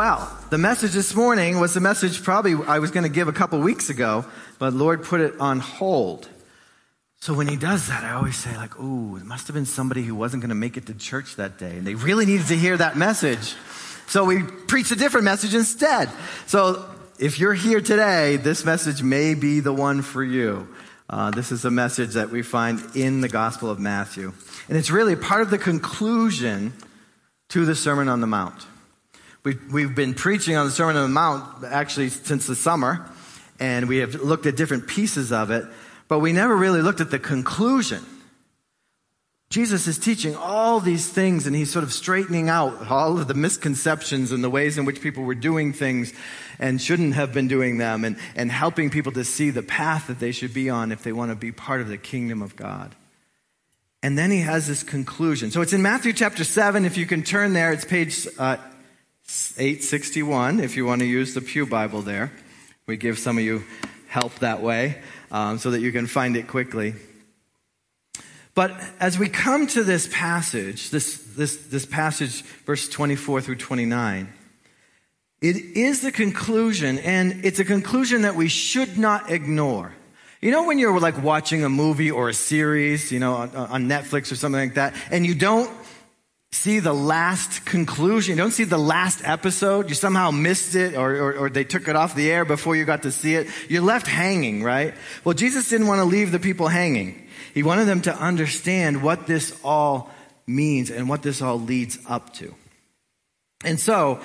Well, the message this morning was the message probably I was going to give a couple weeks ago, but Lord put it on hold. So when he does that, I always say like, ooh, it must have been somebody who wasn't going to make it to church that day. And they really needed to hear that message. So we preach a different message instead. So if you're here today, this message may be the one for you. Uh, this is a message that we find in the Gospel of Matthew. And it's really part of the conclusion to the Sermon on the Mount. We've, we've been preaching on the Sermon on the Mount actually since the summer, and we have looked at different pieces of it, but we never really looked at the conclusion. Jesus is teaching all these things and he's sort of straightening out all of the misconceptions and the ways in which people were doing things and shouldn't have been doing them and, and helping people to see the path that they should be on if they want to be part of the kingdom of God. And then he has this conclusion. So it's in Matthew chapter 7. If you can turn there, it's page uh, 861 if you want to use the Pew Bible there. We give some of you help that way um, so that you can find it quickly. But as we come to this passage, this, this, this passage, verse 24 through 29, it is the conclusion, and it's a conclusion that we should not ignore. You know, when you're like watching a movie or a series, you know, on, on Netflix or something like that, and you don't see the last conclusion, you don't see the last episode, you somehow missed it or, or, or, they took it off the air before you got to see it, you're left hanging, right? Well, Jesus didn't want to leave the people hanging. He wanted them to understand what this all means and what this all leads up to. And so,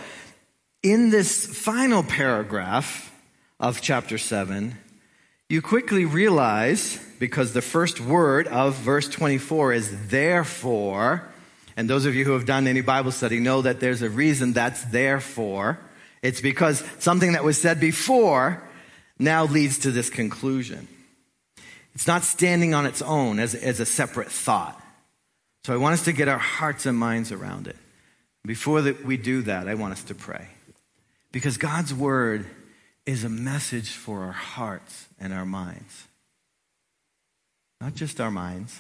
in this final paragraph of chapter 7, you quickly realize, because the first word of verse 24 is therefore, and those of you who have done any Bible study know that there's a reason that's there for. It's because something that was said before now leads to this conclusion. It's not standing on its own as, as a separate thought. So I want us to get our hearts and minds around it. Before that we do that, I want us to pray. Because God's word is a message for our hearts and our minds. Not just our minds,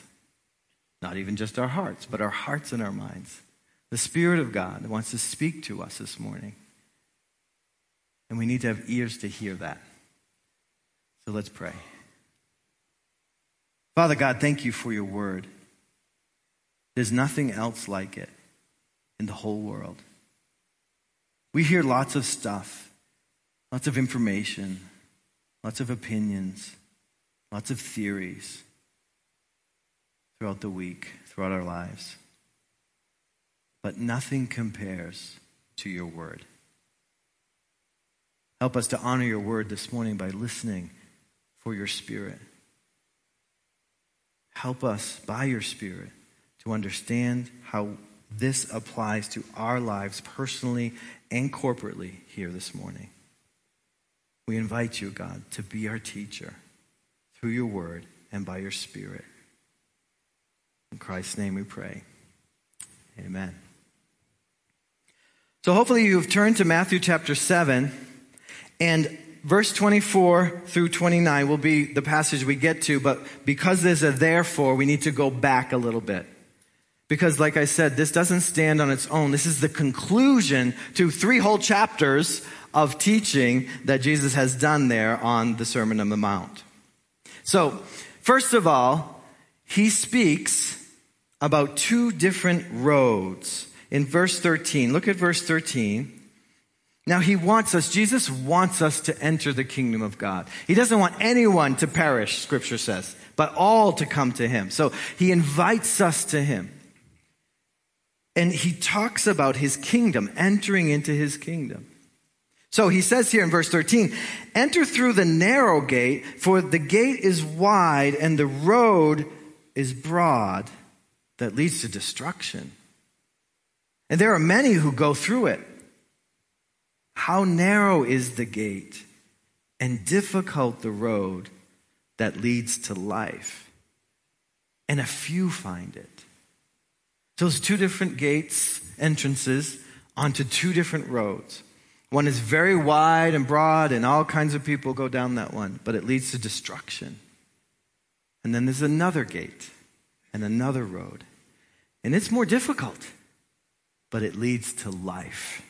not even just our hearts, but our hearts and our minds. The Spirit of God wants to speak to us this morning. And we need to have ears to hear that. So let's pray. Father God, thank you for your word. There's nothing else like it in the whole world. We hear lots of stuff, lots of information, lots of opinions, lots of theories throughout the week, throughout our lives. But nothing compares to your word. Help us to honor your word this morning by listening for your spirit. Help us by your spirit to understand how this applies to our lives personally and corporately here this morning. We invite you, God, to be our teacher through your word and by your spirit. In Christ's name we pray. Amen. So hopefully you've turned to Matthew chapter 7 and verse 24 through 29 will be the passage we get to, but because there's a therefore, we need to go back a little bit. Because like I said, this doesn't stand on its own. This is the conclusion to three whole chapters of teaching that Jesus has done there on the Sermon on the Mount. So, first of all, he speaks about two different roads. In verse 13, look at verse 13. Now he wants us, Jesus wants us to enter the kingdom of God. He doesn't want anyone to perish, scripture says, but all to come to him. So he invites us to him. And he talks about his kingdom, entering into his kingdom. So he says here in verse 13, enter through the narrow gate, for the gate is wide and the road is broad that leads to destruction. And there are many who go through it. How narrow is the gate and difficult the road that leads to life. And a few find it. So it's two different gates, entrances onto two different roads. One is very wide and broad, and all kinds of people go down that one, but it leads to destruction. And then there's another gate and another road. And it's more difficult, but it leads to life.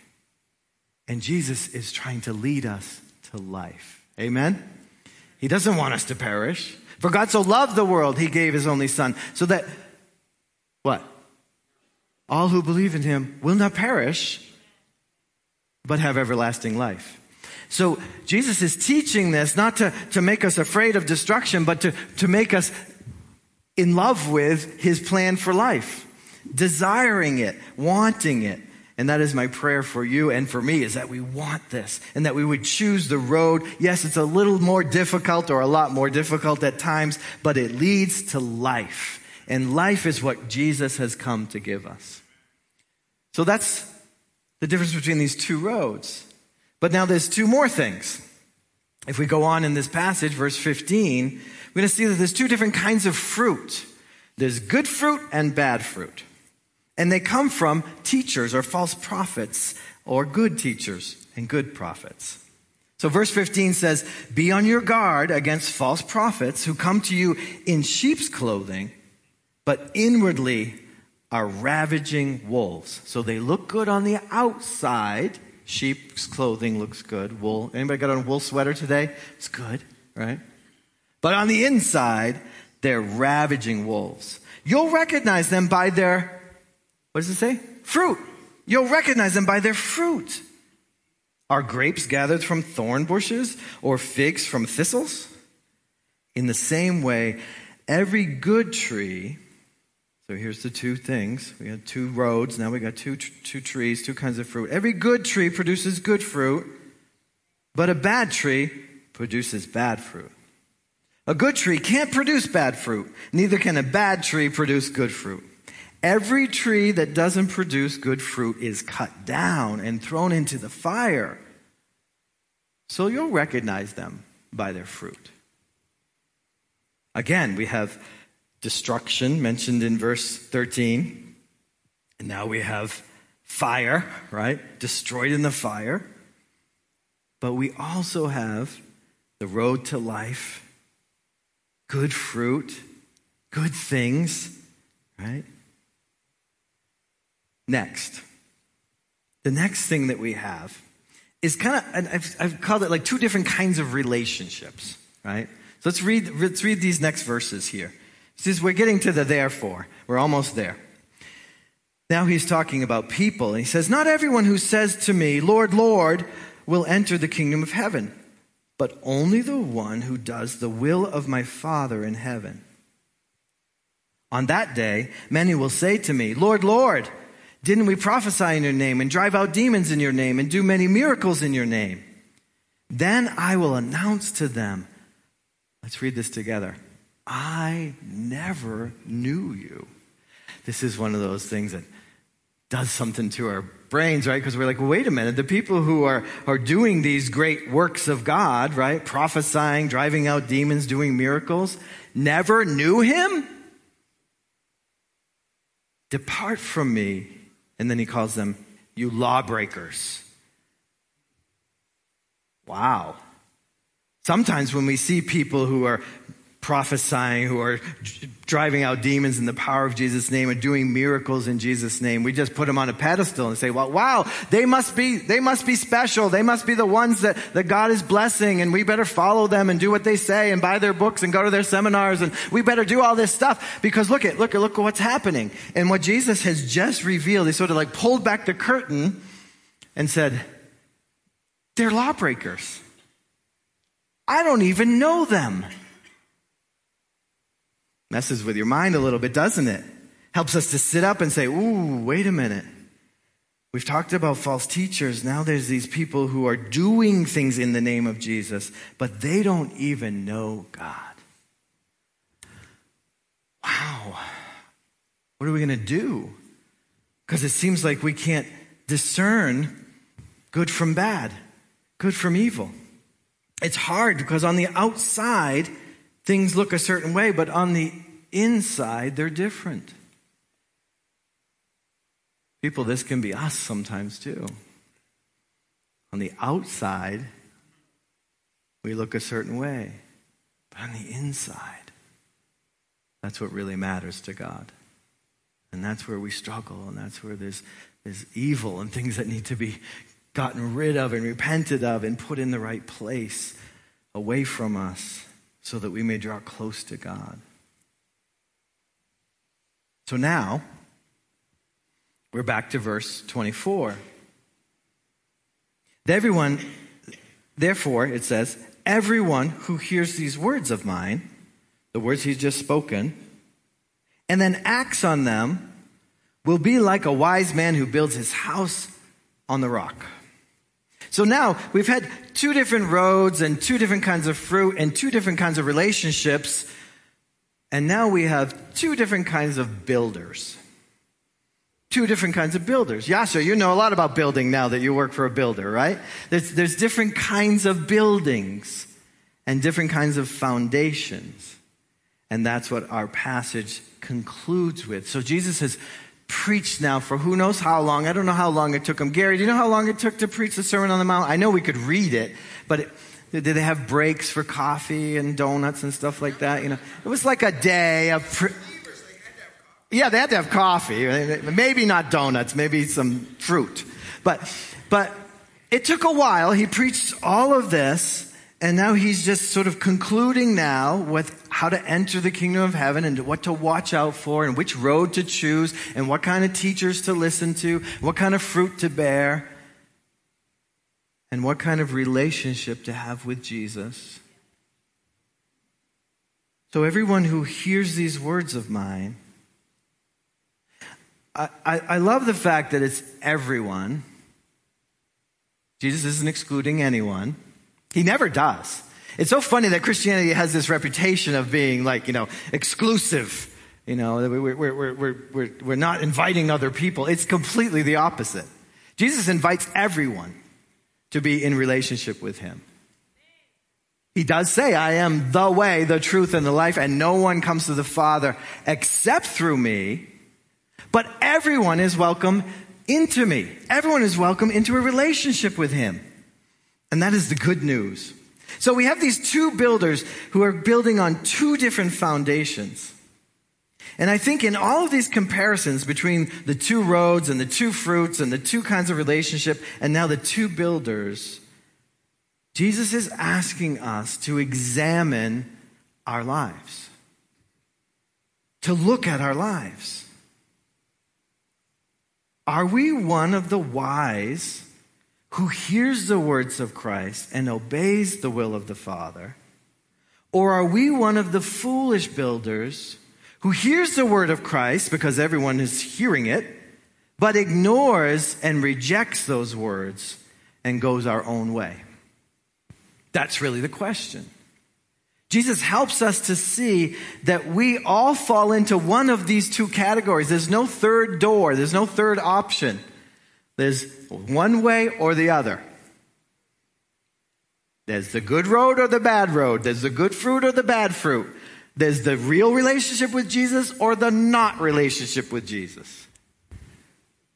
And Jesus is trying to lead us to life. Amen? He doesn't want us to perish. For God so loved the world, he gave his only son, so that, what? All who believe in him will not perish, but have everlasting life. So Jesus is teaching this not to, to make us afraid of destruction, but to, to make us in love with his plan for life, desiring it, wanting it. And that is my prayer for you and for me is that we want this and that we would choose the road. Yes, it's a little more difficult or a lot more difficult at times, but it leads to life. And life is what Jesus has come to give us. So that's the difference between these two roads. But now there's two more things. If we go on in this passage, verse 15, we're going to see that there's two different kinds of fruit. There's good fruit and bad fruit. And they come from teachers or false prophets or good teachers and good prophets. So verse 15 says, Be on your guard against false prophets who come to you in sheep's clothing, but inwardly are ravaging wolves. So they look good on the outside. Sheep's clothing looks good. Wool. Anybody got on a wool sweater today? It's good, right? But on the inside, they're ravaging wolves. You'll recognize them by their what does it say? Fruit. You'll recognize them by their fruit. Are grapes gathered from thorn bushes or figs from thistles? In the same way, every good tree, so here's the two things. We had two roads, now we got two, two trees, two kinds of fruit. Every good tree produces good fruit, but a bad tree produces bad fruit. A good tree can't produce bad fruit, neither can a bad tree produce good fruit. Every tree that doesn't produce good fruit is cut down and thrown into the fire. So you'll recognize them by their fruit. Again, we have destruction mentioned in verse 13. And now we have fire, right? Destroyed in the fire. But we also have the road to life, good fruit, good things, right? Next, the next thing that we have is kind of, I've, I've called it like two different kinds of relationships, right? So let's read, let's read these next verses here. Since we're getting to the therefore, we're almost there. Now he's talking about people, and he says, Not everyone who says to me, Lord, Lord, will enter the kingdom of heaven, but only the one who does the will of my Father in heaven. On that day, many will say to me, Lord, Lord, didn't we prophesy in your name and drive out demons in your name and do many miracles in your name? Then I will announce to them, let's read this together. I never knew you. This is one of those things that does something to our brains, right? Because we're like, wait a minute, the people who are, are doing these great works of God, right? Prophesying, driving out demons, doing miracles, never knew him? Depart from me, and then he calls them, you lawbreakers. Wow. Sometimes when we see people who are prophesying, who are driving out demons in the power of Jesus' name and doing miracles in Jesus' name. We just put them on a pedestal and say, well, wow, they must be, they must be special. They must be the ones that, that God is blessing and we better follow them and do what they say and buy their books and go to their seminars and we better do all this stuff because look at, look at, look at what's happening. And what Jesus has just revealed, he sort of like pulled back the curtain and said, they're lawbreakers. I don't even know them. Messes with your mind a little bit, doesn't it? Helps us to sit up and say, ooh, wait a minute. We've talked about false teachers. Now there's these people who are doing things in the name of Jesus, but they don't even know God. Wow. What are we going to do? Because it seems like we can't discern good from bad, good from evil. It's hard because on the outside, things look a certain way, but on the inside, they're different. People, this can be us sometimes too. On the outside, we look a certain way, but on the inside, that's what really matters to God. And that's where we struggle, and that's where there's, there's evil and things that need to be gotten rid of and repented of and put in the right place away from us so that we may draw close to God. So now, we're back to verse 24. Everyone, therefore, it says, everyone who hears these words of mine, the words he's just spoken, and then acts on them, will be like a wise man who builds his house on the rock. So now we've had two different roads and two different kinds of fruit and two different kinds of relationships. And now we have two different kinds of builders. Two different kinds of builders. Yasha, you know a lot about building now that you work for a builder, right? There's, there's different kinds of buildings and different kinds of foundations. And that's what our passage concludes with. So Jesus has preached now for who knows how long. I don't know how long it took him. Gary, do you know how long it took to preach the Sermon on the Mount? I know we could read it, but it, did they have breaks for coffee and donuts and stuff like that? You know, it was like a day of. Pre- yeah, they had to have coffee. Maybe not donuts, maybe some fruit. But, but it took a while. He preached all of this, and now he's just sort of concluding now with how to enter the kingdom of heaven and what to watch out for and which road to choose and what kind of teachers to listen to, what kind of fruit to bear, and what kind of relationship to have with Jesus. So everyone who hears these words of mine I, I, love the fact that it's everyone. Jesus isn't excluding anyone. He never does. It's so funny that Christianity has this reputation of being like, you know, exclusive. You know, we're, we're, we're, we're, we're not inviting other people. It's completely the opposite. Jesus invites everyone to be in relationship with him. He does say, I am the way, the truth, and the life, and no one comes to the Father except through me. But everyone is welcome into me. Everyone is welcome into a relationship with him. And that is the good news. So we have these two builders who are building on two different foundations. And I think in all of these comparisons between the two roads and the two fruits and the two kinds of relationship and now the two builders, Jesus is asking us to examine our lives, to look at our lives. Are we one of the wise who hears the words of Christ and obeys the will of the Father? Or are we one of the foolish builders who hears the word of Christ because everyone is hearing it, but ignores and rejects those words and goes our own way? That's really the question. Jesus helps us to see that we all fall into one of these two categories. There's no third door. There's no third option. There's one way or the other. There's the good road or the bad road. There's the good fruit or the bad fruit. There's the real relationship with Jesus or the not relationship with Jesus.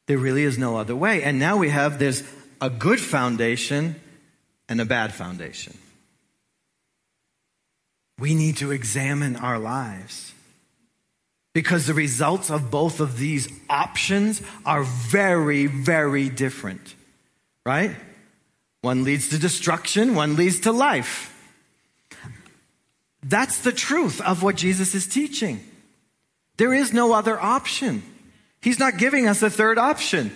There really is no other way. And now we have there's a good foundation and a bad foundation we need to examine our lives. Because the results of both of these options are very, very different. Right? One leads to destruction, one leads to life. That's the truth of what Jesus is teaching. There is no other option. He's not giving us a third option.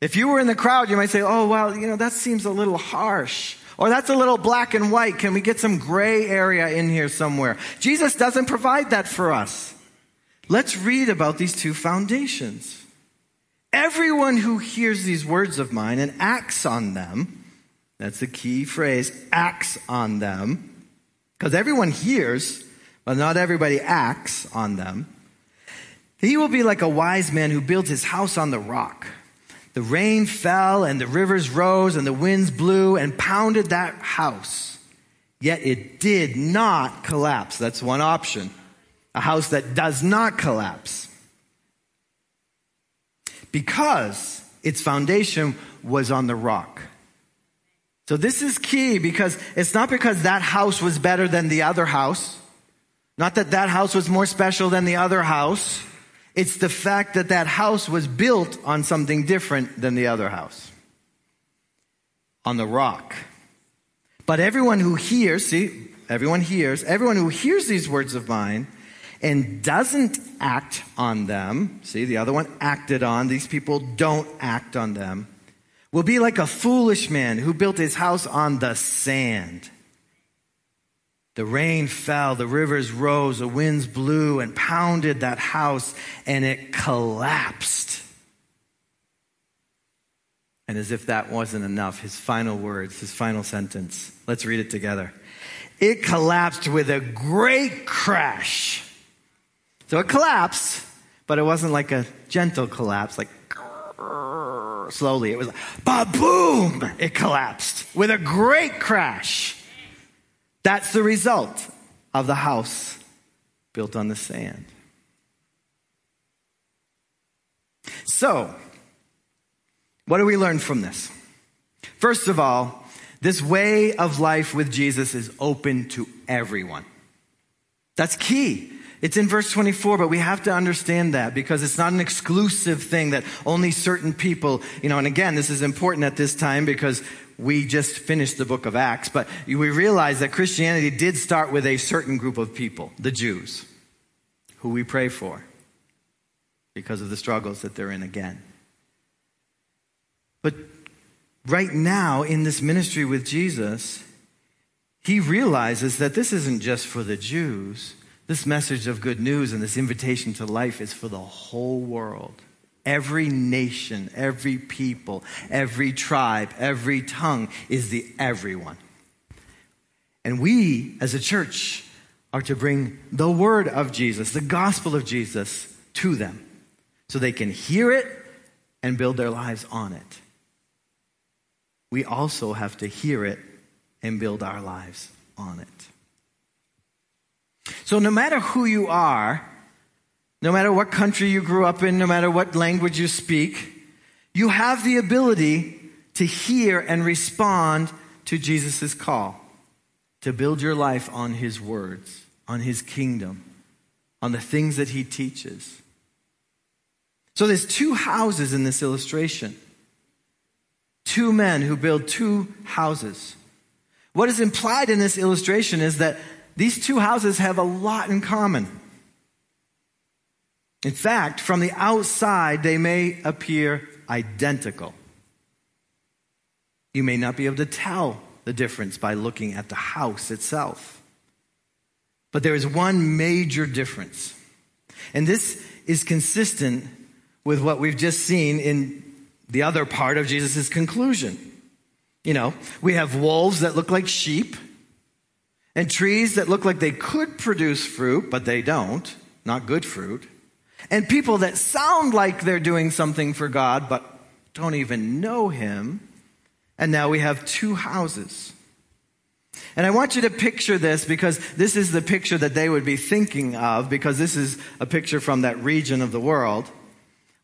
If you were in the crowd, you might say, oh, well, you know, that seems a little harsh. Or that's a little black and white. Can we get some gray area in here somewhere? Jesus doesn't provide that for us. Let's read about these two foundations. Everyone who hears these words of mine and acts on them, that's the key phrase, acts on them, because everyone hears, but not everybody acts on them. He will be like a wise man who builds his house on the rock. The rain fell and the rivers rose and the winds blew and pounded that house. Yet it did not collapse. That's one option. A house that does not collapse. Because its foundation was on the rock. So this is key because it's not because that house was better than the other house. Not that that house was more special than the other house. It's the fact that that house was built on something different than the other house. on the rock. But everyone who hears, see, everyone hears, everyone who hears these words of mine and doesn't act on them, see, the other one acted on, these people don't act on them, will be like a foolish man who built his house on the sand. The rain fell, the rivers rose, the winds blew and pounded that house, and it collapsed. And as if that wasn't enough, his final words, his final sentence. Let's read it together. It collapsed with a great crash. So it collapsed, but it wasn't like a gentle collapse, like slowly. It was like, boom! It collapsed with a great crash. That's the result of the house built on the sand. So, what do we learn from this? First of all, this way of life with Jesus is open to everyone. That's key. It's in verse 24, but we have to understand that because it's not an exclusive thing that only certain people, you know, and again, this is important at this time because we just finished the book of Acts, but we realize that Christianity did start with a certain group of people, the Jews, who we pray for because of the struggles that they're in again. But right now, in this ministry with Jesus, he realizes that this isn't just for the Jews this message of good news and this invitation to life is for the whole world. Every nation, every people, every tribe, every tongue is the everyone. And we, as a church, are to bring the word of Jesus, the gospel of Jesus, to them so they can hear it and build their lives on it. We also have to hear it and build our lives on it. So no matter who you are, no matter what country you grew up in, no matter what language you speak, you have the ability to hear and respond to Jesus' call to build your life on his words, on his kingdom, on the things that he teaches. So there's two houses in this illustration. Two men who build two houses. What is implied in this illustration is that these two houses have a lot in common. In fact, from the outside, they may appear identical. You may not be able to tell the difference by looking at the house itself. But there is one major difference. And this is consistent with what we've just seen in the other part of Jesus' conclusion. You know, we have wolves that look like sheep and trees that look like they could produce fruit, but they don't, not good fruit, and people that sound like they're doing something for God, but don't even know Him. And now we have two houses. And I want you to picture this because this is the picture that they would be thinking of because this is a picture from that region of the world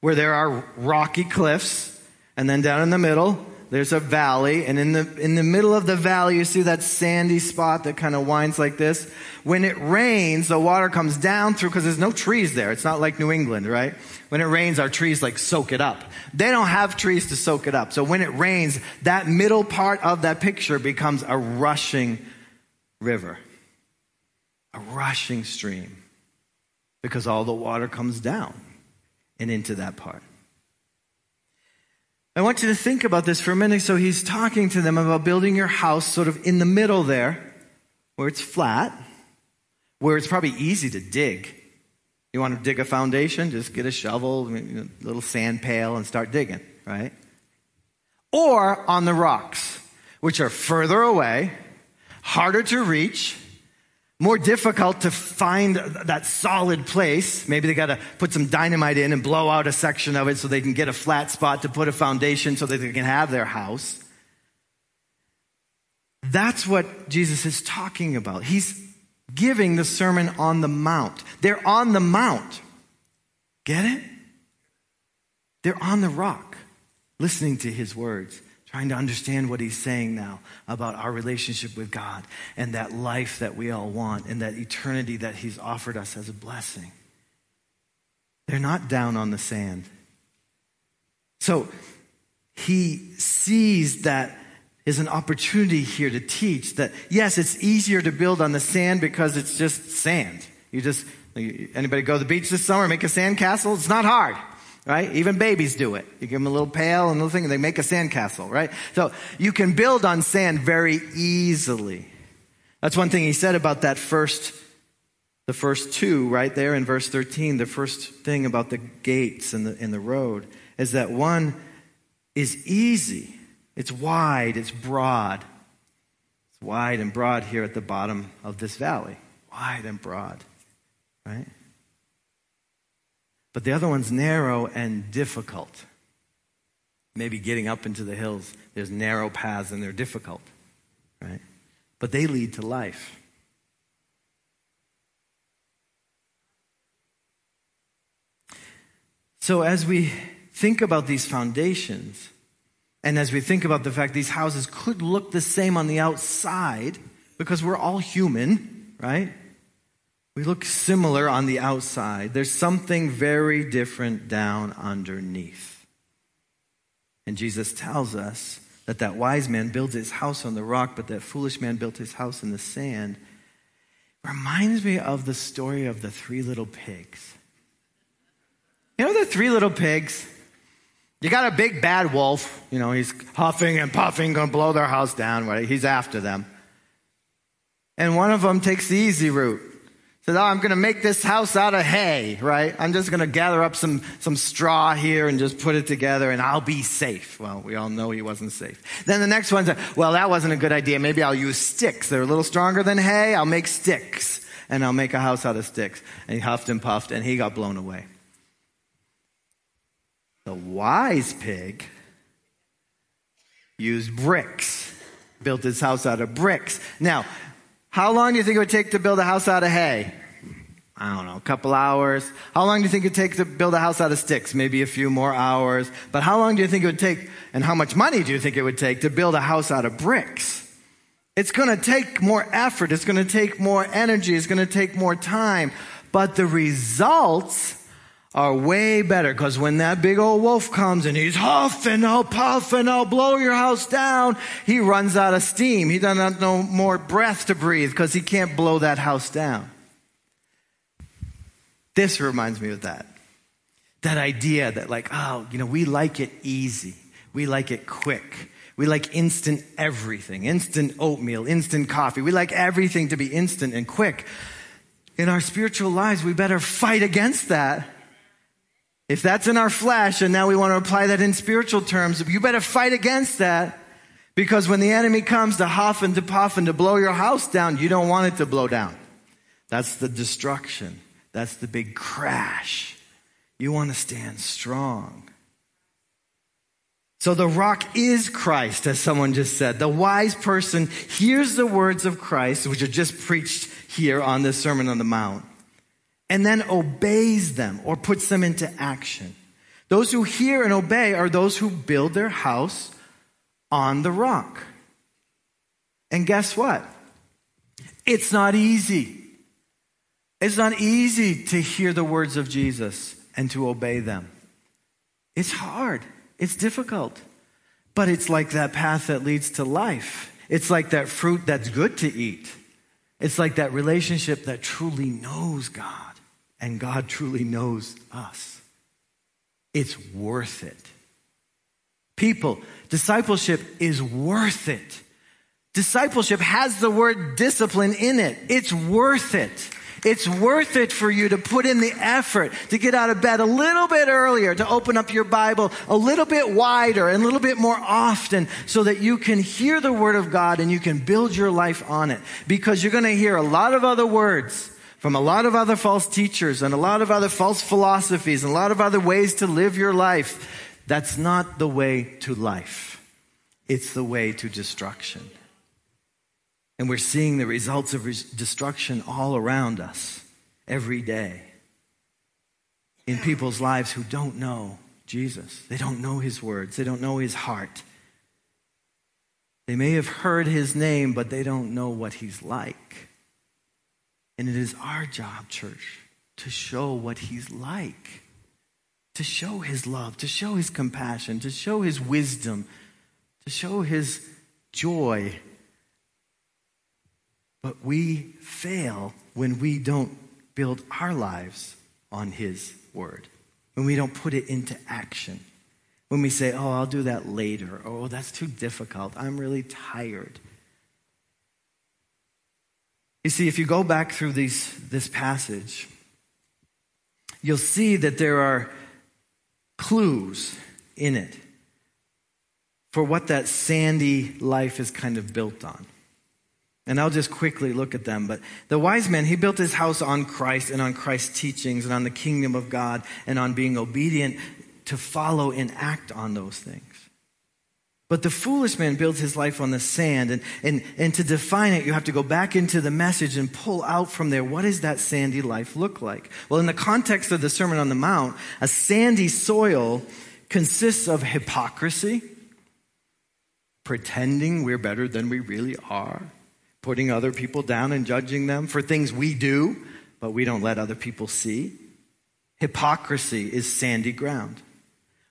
where there are rocky cliffs and then down in the middle there's a valley, and in the, in the middle of the valley, you see that sandy spot that kind of winds like this. When it rains, the water comes down through, because there's no trees there. It's not like New England, right? When it rains, our trees like soak it up. They don't have trees to soak it up. So when it rains, that middle part of that picture becomes a rushing river, a rushing stream, because all the water comes down and into that part. I want you to think about this for a minute. So he's talking to them about building your house sort of in the middle there, where it's flat, where it's probably easy to dig. You want to dig a foundation? Just get a shovel, a little sand pail, and start digging, right? Or on the rocks, which are further away, harder to reach, more difficult to find that solid place. Maybe they got to put some dynamite in and blow out a section of it so they can get a flat spot to put a foundation so that they can have their house. That's what Jesus is talking about. He's giving the Sermon on the Mount. They're on the Mount. Get it? They're on the rock, listening to his words trying to understand what he's saying now about our relationship with God and that life that we all want and that eternity that he's offered us as a blessing. They're not down on the sand. So he sees that is an opportunity here to teach that yes, it's easier to build on the sand because it's just sand. You just, anybody go to the beach this summer, make a sand castle? It's not hard, right? Even babies do it. You give them a little pail and a little thing and they make a sand castle, right? So you can build on sand very easily. That's one thing he said about that first, the first two right there in verse 13. The first thing about the gates and the, and the road is that one is easy it's wide, it's broad. It's wide and broad here at the bottom of this valley. Wide and broad, right? But the other one's narrow and difficult. Maybe getting up into the hills, there's narrow paths and they're difficult, right? But they lead to life. So as we think about these foundations, and as we think about the fact these houses could look the same on the outside, because we're all human, right? We look similar on the outside. There's something very different down underneath. And Jesus tells us that that wise man builds his house on the rock, but that foolish man built his house in the sand. Reminds me of the story of the three little pigs. You know the three little pigs? You got a big bad wolf, you know, he's huffing and puffing, gonna blow their house down, right? He's after them. And one of them takes the easy route. Says, oh, I'm gonna make this house out of hay, right? I'm just gonna gather up some, some straw here and just put it together and I'll be safe. Well, we all know he wasn't safe. Then the next one said, well, that wasn't a good idea. Maybe I'll use sticks. They're a little stronger than hay. I'll make sticks and I'll make a house out of sticks. And he huffed and puffed and he got blown away. The wise pig used bricks, built his house out of bricks. Now, how long do you think it would take to build a house out of hay? I don't know, a couple hours. How long do you think it'd take to build a house out of sticks? Maybe a few more hours. But how long do you think it would take, and how much money do you think it would take to build a house out of bricks? It's gonna take more effort. It's gonna take more energy. It's gonna take more time. But the results are way better because when that big old wolf comes and he's huffing, I'll puff and I'll blow your house down, he runs out of steam. He doesn't have no more breath to breathe because he can't blow that house down. This reminds me of that. That idea that like, oh, you know, we like it easy. We like it quick. We like instant everything, instant oatmeal, instant coffee. We like everything to be instant and quick. In our spiritual lives, we better fight against that if that's in our flesh and now we want to apply that in spiritual terms, you better fight against that because when the enemy comes to huff and to puff and to blow your house down, you don't want it to blow down. That's the destruction. That's the big crash. You want to stand strong. So the rock is Christ, as someone just said. The wise person hears the words of Christ, which are just preached here on this Sermon on the Mount and then obeys them or puts them into action. Those who hear and obey are those who build their house on the rock. And guess what? It's not easy. It's not easy to hear the words of Jesus and to obey them. It's hard. It's difficult. But it's like that path that leads to life. It's like that fruit that's good to eat. It's like that relationship that truly knows God and God truly knows us. It's worth it. People, discipleship is worth it. Discipleship has the word discipline in it. It's worth it. It's worth it for you to put in the effort to get out of bed a little bit earlier, to open up your Bible a little bit wider and a little bit more often so that you can hear the Word of God and you can build your life on it. Because you're going to hear a lot of other words from a lot of other false teachers and a lot of other false philosophies and a lot of other ways to live your life. That's not the way to life. It's the way to destruction. And we're seeing the results of destruction all around us every day in people's lives who don't know Jesus. They don't know his words, they don't know his heart. They may have heard his name, but they don't know what he's like. And it is our job, church, to show what he's like, to show his love, to show his compassion, to show his wisdom, to show his joy. But we fail when we don't build our lives on His Word, when we don't put it into action. When we say, oh, I'll do that later. Oh, that's too difficult. I'm really tired. You see, if you go back through these, this passage, you'll see that there are clues in it for what that sandy life is kind of built on. And I'll just quickly look at them. But the wise man, he built his house on Christ and on Christ's teachings and on the kingdom of God and on being obedient to follow and act on those things. But the foolish man builds his life on the sand. And, and, and to define it, you have to go back into the message and pull out from there what does that sandy life look like? Well, in the context of the Sermon on the Mount, a sandy soil consists of hypocrisy, pretending we're better than we really are, putting other people down and judging them for things we do, but we don't let other people see. Hypocrisy is sandy ground.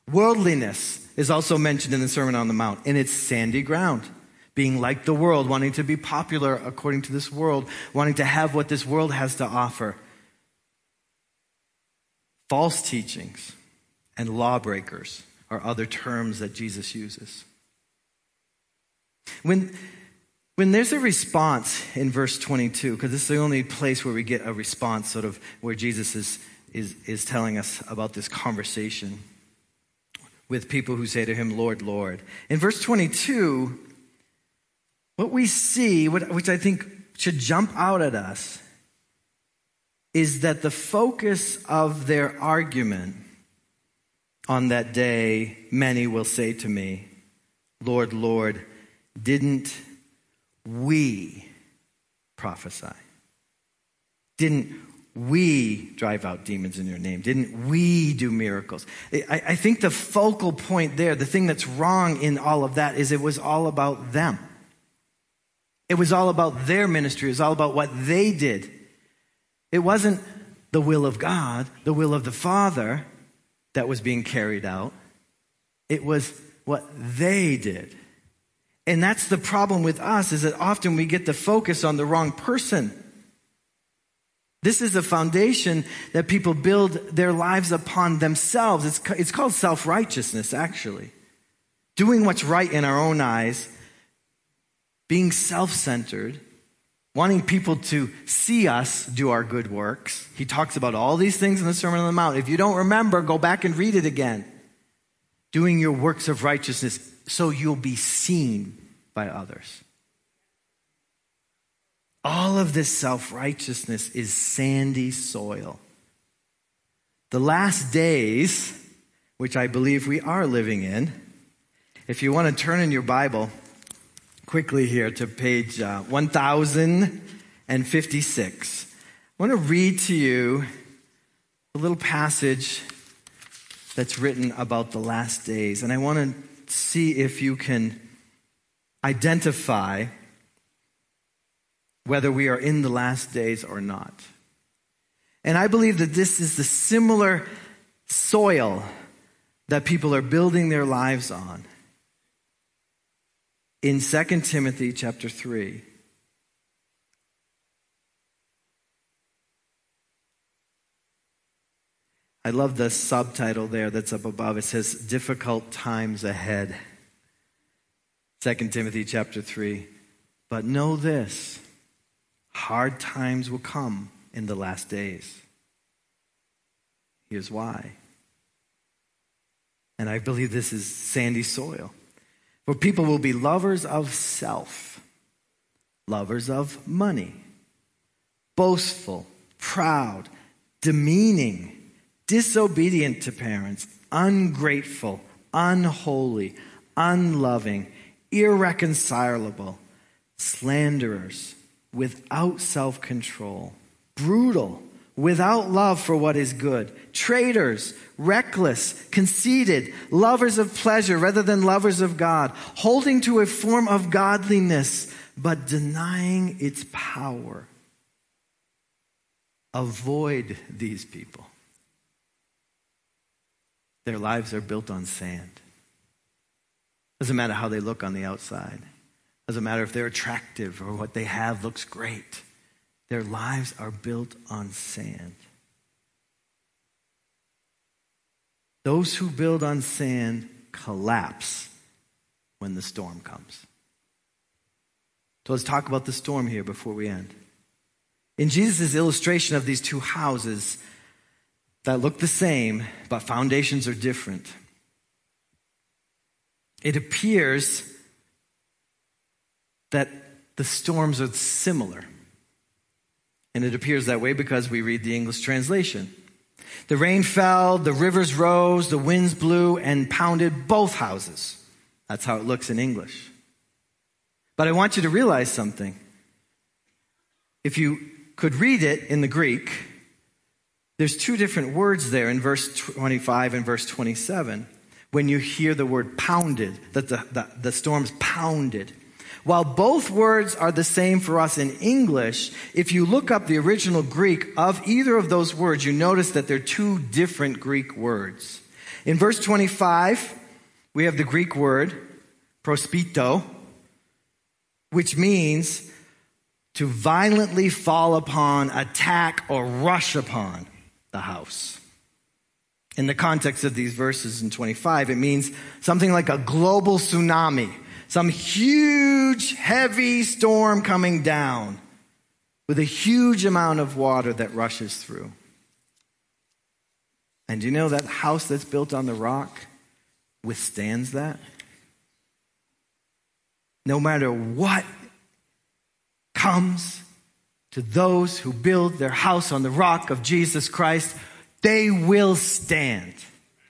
Worldliness is also mentioned in the Sermon on the Mount, and it's sandy ground. Being like the world, wanting to be popular according to this world, wanting to have what this world has to offer. False teachings and lawbreakers are other terms that Jesus uses. When, when there's a response in verse 22, because this is the only place where we get a response, sort of where Jesus is, is, is telling us about this conversation with people who say to him, Lord, Lord. In verse 22, what we see, which I think should jump out at us, is that the focus of their argument on that day, many will say to me, Lord, Lord, didn't we prophesy? Didn't we drive out demons in your name? Didn't we do miracles? I, I, think the focal point there, the thing that's wrong in all of that, is it was all about them. It was all about their ministry. It was all about what they did. It wasn't the will of God, the will of the Father that was being carried out. It was what they did. And that's the problem with us is that often we get the focus on the wrong person. This is a foundation that people build their lives upon themselves. It's, it's called self righteousness, actually. Doing what's right in our own eyes, being self centered, wanting people to see us do our good works. He talks about all these things in the Sermon on the Mount. If you don't remember, go back and read it again. Doing your works of righteousness so you'll be seen by others. All of this self righteousness is sandy soil. The last days, which I believe we are living in, if you want to turn in your Bible quickly here to page uh, 1056, I want to read to you a little passage that's written about the last days. And I want to see if you can identify whether we are in the last days or not. And I believe that this is the similar soil that people are building their lives on. In 2 Timothy chapter 3, I love the subtitle there that's up above. It says, Difficult Times Ahead. 2 Timothy chapter 3. But know this Hard times will come in the last days. Here's why. And I believe this is sandy soil. For people will be lovers of self, lovers of money, boastful, proud, demeaning, disobedient to parents, ungrateful, unholy, unloving, irreconcilable, slanderers without self control, brutal, without love for what is good, traitors, reckless, conceited, lovers of pleasure rather than lovers of God, holding to a form of godliness but denying its power. Avoid these people. Their lives are built on sand. Doesn't matter how they look on the outside. Doesn't matter if they're attractive or what they have looks great. Their lives are built on sand. Those who build on sand collapse when the storm comes. So let's talk about the storm here before we end. In Jesus' illustration of these two houses that look the same, but foundations are different, it appears that the storms are similar. And it appears that way because we read the English translation. The rain fell, the rivers rose, the winds blew and pounded both houses. That's how it looks in English. But I want you to realize something. If you could read it in the Greek, there's two different words there in verse 25 and verse 27 when you hear the word pounded, that the, the, the storms pounded. While both words are the same for us in English, if you look up the original Greek of either of those words, you notice that they're two different Greek words. In verse 25, we have the Greek word prospito, which means to violently fall upon, attack, or rush upon the house. In the context of these verses in 25, it means something like a global tsunami, some huge, heavy storm coming down with a huge amount of water that rushes through. And you know that house that's built on the rock withstands that? No matter what comes to those who build their house on the rock of Jesus Christ, they will stand.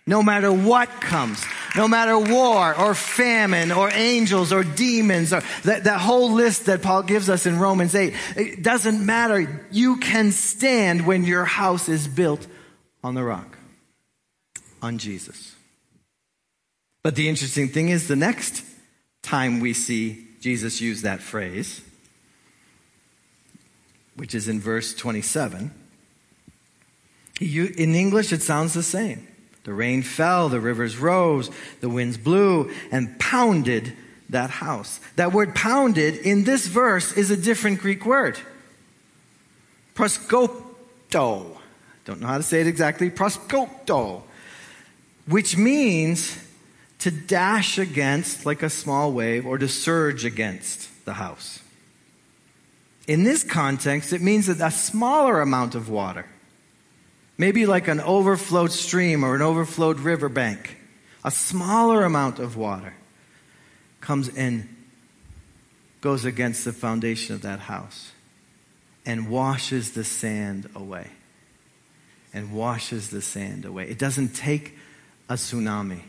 No matter what comes, no matter war or famine or angels or demons or that, that whole list that Paul gives us in Romans 8, it doesn't matter. You can stand when your house is built on the rock, on Jesus. But the interesting thing is the next time we see Jesus use that phrase, which is in verse 27, in English it sounds the same. The rain fell, the rivers rose, the winds blew and pounded that house. That word pounded in this verse is a different Greek word. Proskopto. Don't know how to say it exactly. Proskopto. Which means to dash against like a small wave or to surge against the house. In this context, it means that a smaller amount of water Maybe like an overflowed stream or an overflowed riverbank. A smaller amount of water comes in, goes against the foundation of that house and washes the sand away. And washes the sand away. It doesn't take a tsunami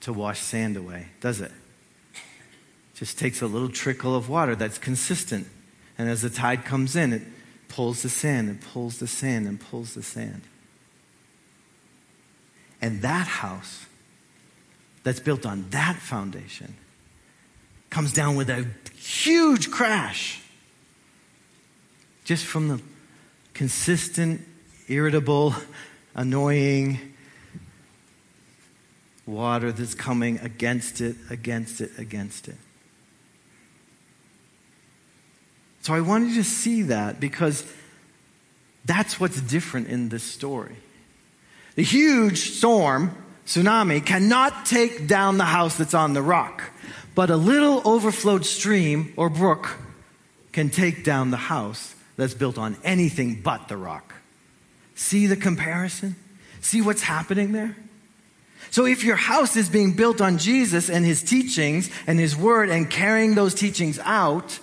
to wash sand away, does it? it? Just takes a little trickle of water that's consistent. And as the tide comes in, it pulls the sand and pulls the sand and pulls the sand. And that house that's built on that foundation comes down with a huge crash just from the consistent, irritable, annoying water that's coming against it, against it, against it. So I wanted you to see that because that's what's different in this story. The huge storm, tsunami, cannot take down the house that's on the rock. But a little overflowed stream or brook can take down the house that's built on anything but the rock. See the comparison? See what's happening there? So if your house is being built on Jesus and his teachings and his word and carrying those teachings out,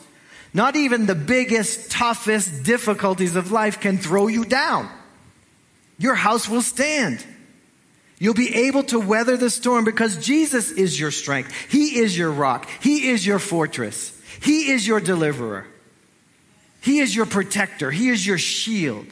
not even the biggest, toughest difficulties of life can throw you down your house will stand. You'll be able to weather the storm because Jesus is your strength. He is your rock. He is your fortress. He is your deliverer. He is your protector. He is your shield.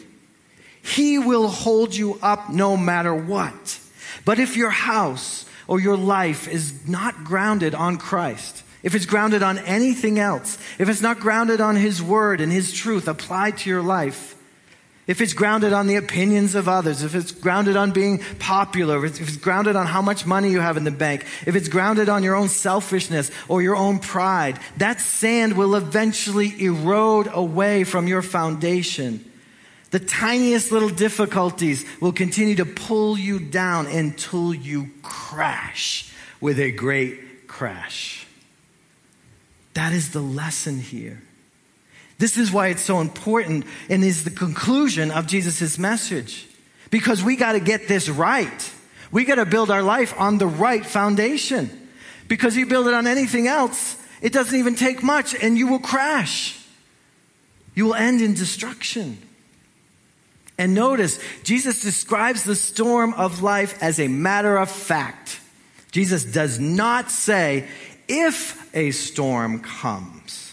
He will hold you up no matter what. But if your house or your life is not grounded on Christ, if it's grounded on anything else, if it's not grounded on His Word and His truth applied to your life, if it's grounded on the opinions of others, if it's grounded on being popular, if it's grounded on how much money you have in the bank, if it's grounded on your own selfishness or your own pride, that sand will eventually erode away from your foundation. The tiniest little difficulties will continue to pull you down until you crash with a great crash. That is the lesson here. This is why it's so important and is the conclusion of Jesus' message. Because we got to get this right. We got to build our life on the right foundation. Because you build it on anything else, it doesn't even take much and you will crash. You will end in destruction. And notice, Jesus describes the storm of life as a matter of fact. Jesus does not say, if a storm comes.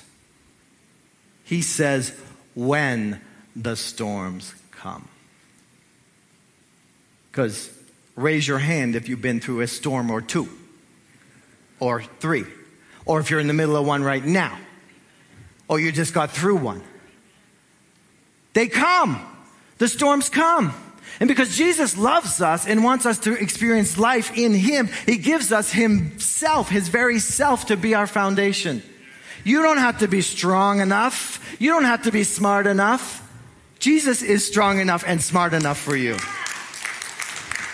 He says, when the storms come. Because raise your hand if you've been through a storm or two, or three, or if you're in the middle of one right now, or you just got through one. They come. The storms come. And because Jesus loves us and wants us to experience life in Him, He gives us Himself, His very self, to be our foundation. You don't have to be strong enough. You don't have to be smart enough. Jesus is strong enough and smart enough for you.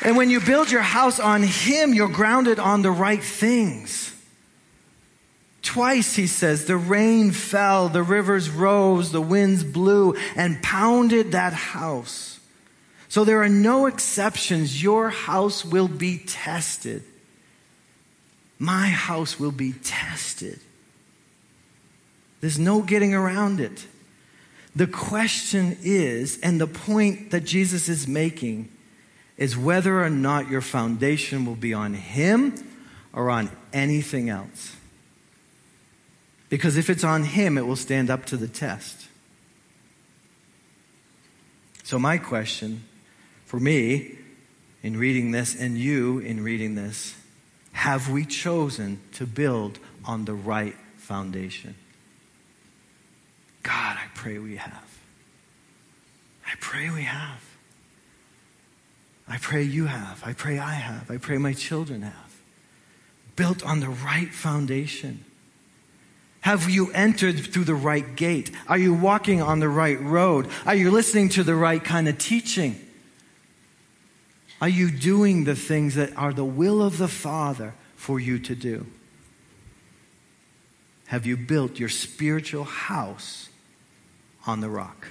And when you build your house on Him, you're grounded on the right things. Twice, he says, the rain fell, the rivers rose, the winds blew and pounded that house. So there are no exceptions. Your house will be tested. My house will be tested. There's no getting around it. The question is, and the point that Jesus is making, is whether or not your foundation will be on Him or on anything else. Because if it's on Him, it will stand up to the test. So, my question for me in reading this and you in reading this have we chosen to build on the right foundation? God, I pray we have. I pray we have. I pray you have. I pray I have. I pray my children have. Built on the right foundation. Have you entered through the right gate? Are you walking on the right road? Are you listening to the right kind of teaching? Are you doing the things that are the will of the Father for you to do? Have you built your spiritual house on the rock?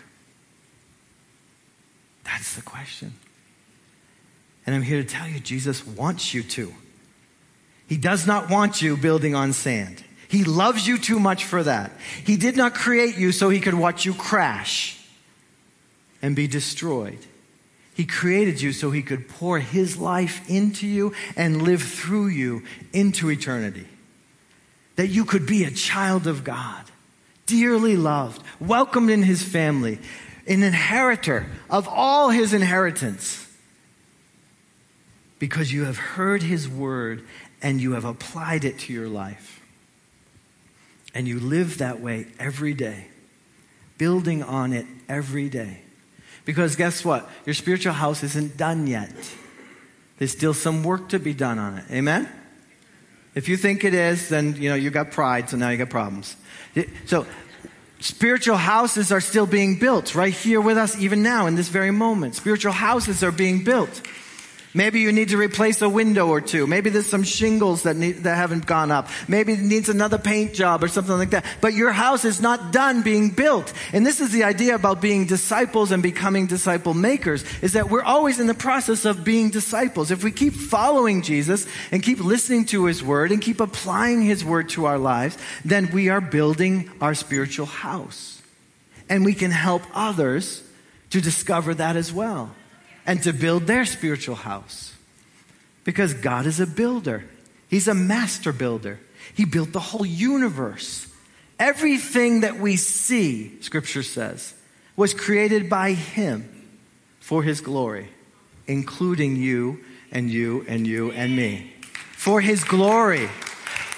That's the question. And I'm here to tell you, Jesus wants you to. He does not want you building on sand. He loves you too much for that. He did not create you so he could watch you crash and be destroyed. He created you so he could pour his life into you and live through you into eternity. That you could be a child of God dearly loved, welcomed in his family, an inheritor of all his inheritance. Because you have heard his word and you have applied it to your life. And you live that way every day, building on it every day. Because guess what? Your spiritual house isn't done yet. There's still some work to be done on it. Amen? If you think it is, then you know you got pride, so now you got problems. So spiritual houses are still being built right here with us even now in this very moment. Spiritual houses are being built. Maybe you need to replace a window or two. Maybe there's some shingles that need, that haven't gone up. Maybe it needs another paint job or something like that. But your house is not done being built. And this is the idea about being disciples and becoming disciple makers is that we're always in the process of being disciples. If we keep following Jesus and keep listening to his word and keep applying his word to our lives, then we are building our spiritual house. And we can help others to discover that as well and to build their spiritual house. Because God is a builder, He's a master builder. He built the whole universe. Everything that we see, Scripture says, was created by Him for His glory, including you and you and you and me. For His glory.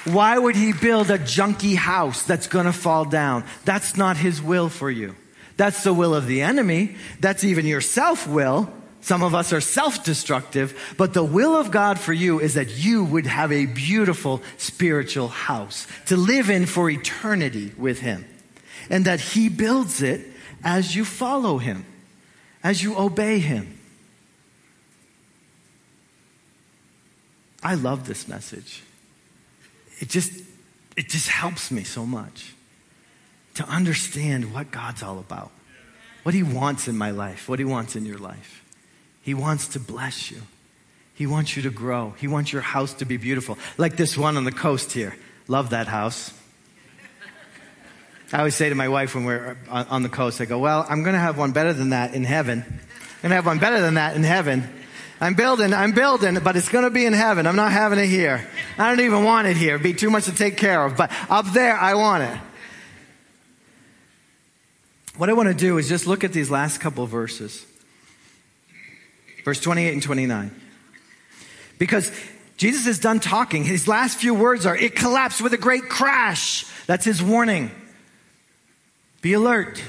Why would He build a junky house that's going to fall down? That's not His will for you. That's the will of the enemy. That's even your self will. Some of us are self-destructive, but the will of God for you is that you would have a beautiful spiritual house to live in for eternity with Him. And that He builds it as you follow Him, as you obey Him. I love this message. It just, it just helps me so much to understand what God's all about, what He wants in my life, what He wants in your life. He wants to bless you. He wants you to grow. He wants your house to be beautiful. Like this one on the coast here. Love that house. I always say to my wife when we're on the coast, I go, Well, I'm going to have one better than that in heaven. I'm going to have one better than that in heaven. I'm building, I'm building, but it's going to be in heaven. I'm not having it here. I don't even want it here. It'd be too much to take care of. But up there, I want it. What I want to do is just look at these last couple verses. Verse 28 and 29. Because Jesus is done talking. His last few words are, it collapsed with a great crash. That's his warning. Be alert.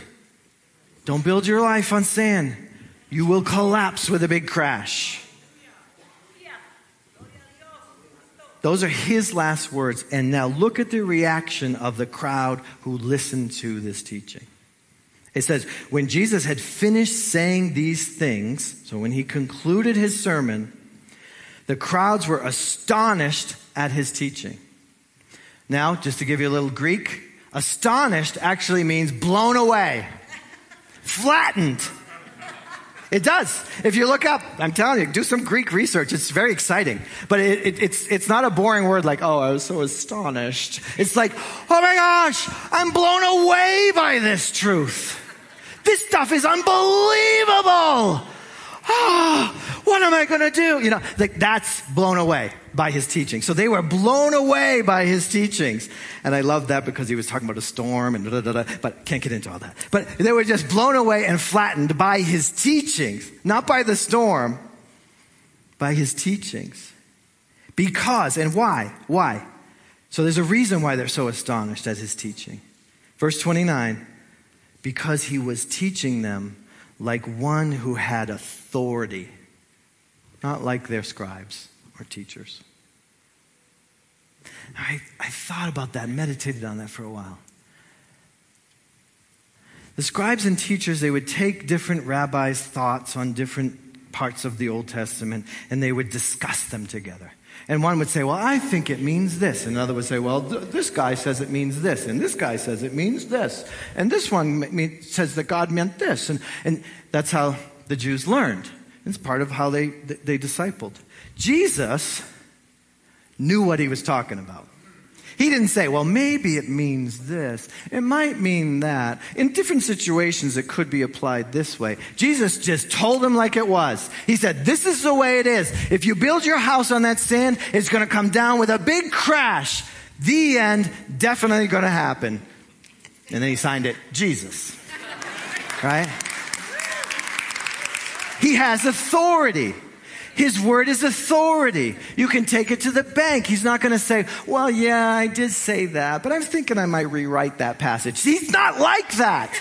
Don't build your life on sand. You will collapse with a big crash. Those are his last words. And now look at the reaction of the crowd who listened to this teaching. It says, when Jesus had finished saying these things, so when he concluded his sermon, the crowds were astonished at his teaching. Now, just to give you a little Greek, astonished actually means blown away, flattened. It does. If you look up, I'm telling you, do some Greek research. It's very exciting. But it, it, it's, it's not a boring word like, oh, I was so astonished. It's like, oh my gosh, I'm blown away by this truth. This stuff is unbelievable. Oh, what am I going to do? You know, like that's blown away by his teaching. So they were blown away by his teachings. And I love that because he was talking about a storm and da da da, but can't get into all that. But they were just blown away and flattened by his teachings, not by the storm, by his teachings. Because, and why? Why? So there's a reason why they're so astonished at his teaching. Verse 29 because he was teaching them like one who had authority, not like their scribes or teachers. I, I thought about that, meditated on that for a while. The scribes and teachers, they would take different rabbis' thoughts on different parts of the Old Testament and they would discuss them together. And one would say, Well, I think it means this. And another would say, Well, th- this guy says it means this. And this guy says it means this. And this one says that God meant this. And, and that's how the Jews learned. It's part of how they, they discipled. Jesus knew what he was talking about. He didn't say, well, maybe it means this. It might mean that. In different situations, it could be applied this way. Jesus just told him like it was. He said, this is the way it is. If you build your house on that sand, it's going to come down with a big crash. The end, definitely going to happen. And then he signed it, Jesus. Right? He has authority. His word is authority. You can take it to the bank. He's not going to say, well, yeah, I did say that, but I was thinking I might rewrite that passage. He's not like that.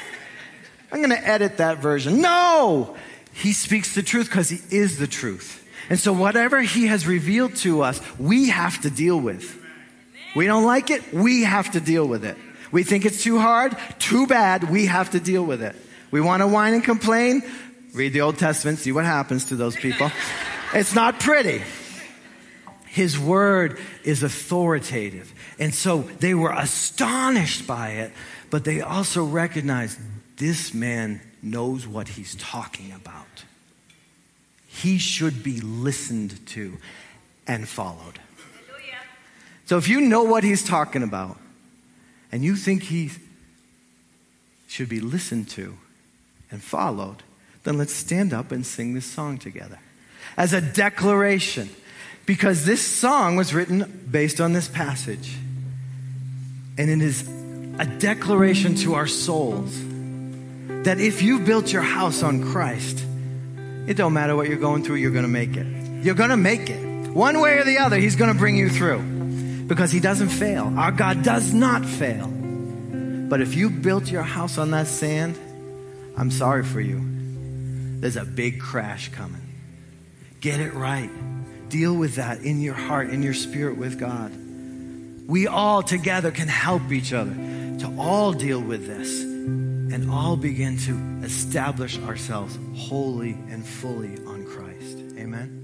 I'm going to edit that version. No! He speaks the truth because he is the truth. And so whatever he has revealed to us, we have to deal with. We don't like it, we have to deal with it. We think it's too hard, too bad, we have to deal with it. We want to whine and complain, read the Old Testament, see what happens to those people. It's not pretty. His word is authoritative. And so they were astonished by it, but they also recognized this man knows what he's talking about. He should be listened to and followed. So if you know what he's talking about and you think he should be listened to and followed, then let's stand up and sing this song together as a declaration because this song was written based on this passage. And it is a declaration to our souls that if you built your house on Christ, it don't matter what you're going through, you're going to make it. You're going to make it. One way or the other, He's going to bring you through because He doesn't fail. Our God does not fail. But if you built your house on that sand, I'm sorry for you. There's a big crash coming. Get it right. Deal with that in your heart, in your spirit with God. We all together can help each other to all deal with this and all begin to establish ourselves wholly and fully on Christ. Amen.